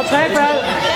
Go play, bro.